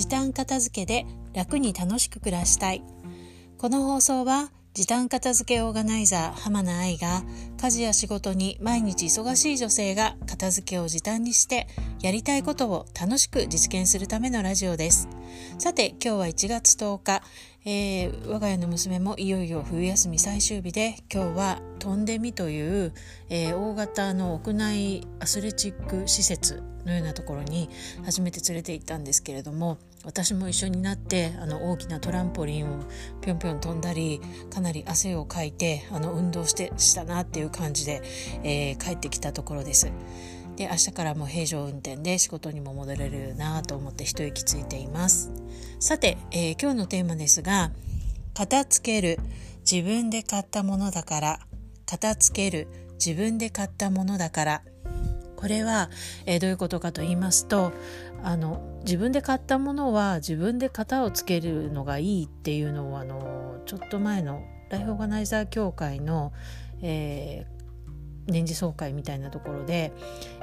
時短片付けで楽に楽しく暮らしたい。この放送は時短片付けオーガナイザー浜名愛が家事や仕事に毎日忙しい女性が片付けを時短にしてやりたいことを楽しく実現するためのラジオです。さて今日は1月10日、えー、我が家の娘もいよいよ冬休み最終日で今日はトンデミという、えー、大型の屋内アスレチック施設のようなところに初めて連れて行ったんですけれども私も一緒になってあの大きなトランポリンをぴょんぴょん飛んだりかなり汗をかいてあの運動してしたなっていう感じで、えー、帰ってきたところです。で明日からも平常運転で仕事にも戻れるなと思って一息ついていますさて、えー、今日のテーマですが片付ける自分で買ったものだから片付ける自分で買ったものだからこれは、えー、どういうことかと言いますとあの自分で買ったものは自分で型をつけるのがいいっていうのをあのちょっと前のライフオーガナイザー協会の、えー、年次総会みたいなところで、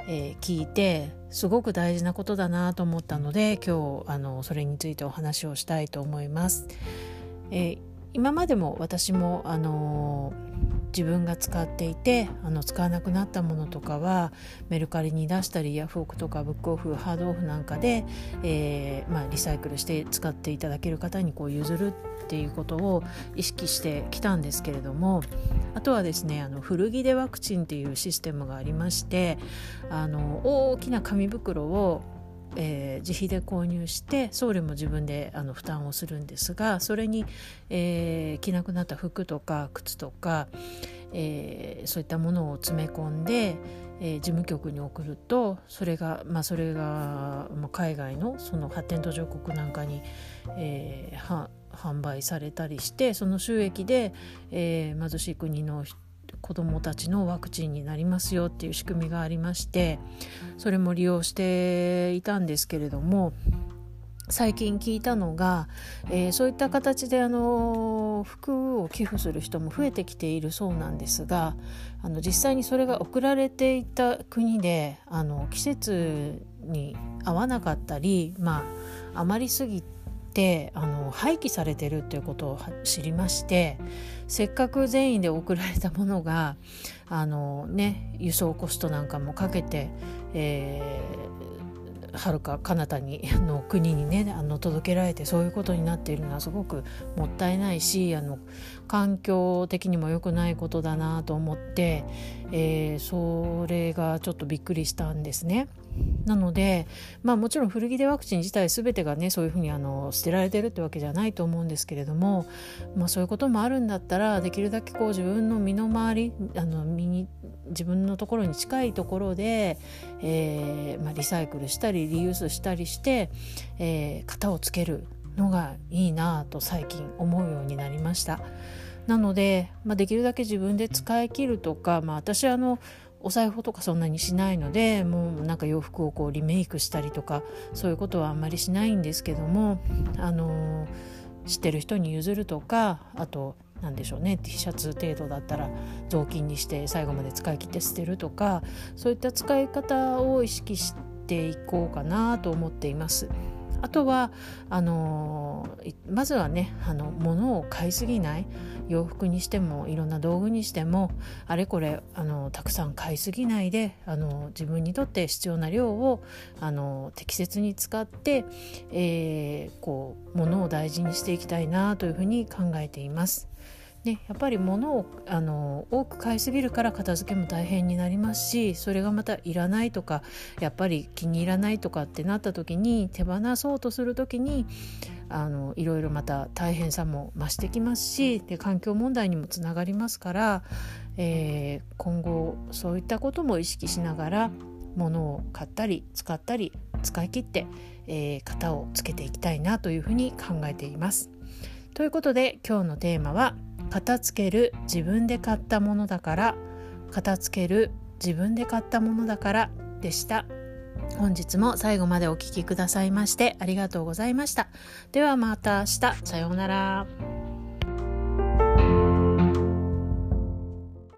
えー、聞いてすごく大事なことだなと思ったので今日あのそれについてお話をしたいと思います。えー、今までも私もあの自分が使っていてあの使わなくなったものとかはメルカリに出したりヤフオクとかブックオフハードオフなんかで、えーまあ、リサイクルして使っていただける方にこう譲るっていうことを意識してきたんですけれどもあとはですねあの古着でワクチンっていうシステムがありましてあの大きな紙袋をえー、自費で購入して送料も自分であの負担をするんですがそれに、えー、着なくなった服とか靴とか、えー、そういったものを詰め込んで、えー、事務局に送るとそれが、まあ、それが、まあ、海外のその発展途上国なんかに、えー、販売されたりしてその収益で、えー、貧しい国の人子どもたちのワクチンになりますよっていう仕組みがありましてそれも利用していたんですけれども最近聞いたのが、えー、そういった形であの服を寄付する人も増えてきているそうなんですがあの実際にそれが送られていた国であの季節に合わなかったり、まあ、余りすぎててあの廃棄されてるっていうことを知りましてせっかく善意で送られたものがあの、ね、輸送コストなんかもかけて、えー、はるか彼方にの国にねあの届けられてそういうことになっているのはすごくもったいないしあの環境的にも良くないことだなと思って、えー、それがちょっとびっくりしたんですね。なので、まあ、もちろん古着でワクチン自体全てがねそういうふうにあの捨てられてるってわけじゃないと思うんですけれども、まあ、そういうこともあるんだったらできるだけこう自分の身の回りあの身に自分のところに近いところで、えーまあ、リサイクルしたりリユースしたりして、えー、型をつけるのがいいなと最近思うようになりました。なので、まあ、できるだけ自分で使い切るとか、まあ、私あのお裁縫とかそんなにしないのでもうなんか洋服をこうリメイクしたりとかそういうことはあんまりしないんですけどもあの知ってる人に譲るとかあと何でしょうね T シャツ程度だったら雑巾にして最後まで使い切って捨てるとかそういった使い方を意識していこうかなと思っています。あとはあのまずはねあの物を買いすぎない洋服にしてもいろんな道具にしてもあれこれあのたくさん買いすぎないであの自分にとって必要な量をあの適切に使って、えー、こう物を大事にしていきたいなというふうに考えています。ね、やっぱり物をあの多く買いすぎるから片付けも大変になりますしそれがまたいらないとかやっぱり気に入らないとかってなった時に手放そうとする時にあのいろいろまた大変さも増してきますしで環境問題にもつながりますから、えー、今後そういったことも意識しながら物を買ったり使ったり使い切って、えー、型をつけていきたいなというふうに考えています。ということで今日のテーマは片付ける自分で買ったものだから片付ける自分で買ったものだからでした。本日も最後までお聴きくださいましてありがとうございました。ではまた明日。さようなら。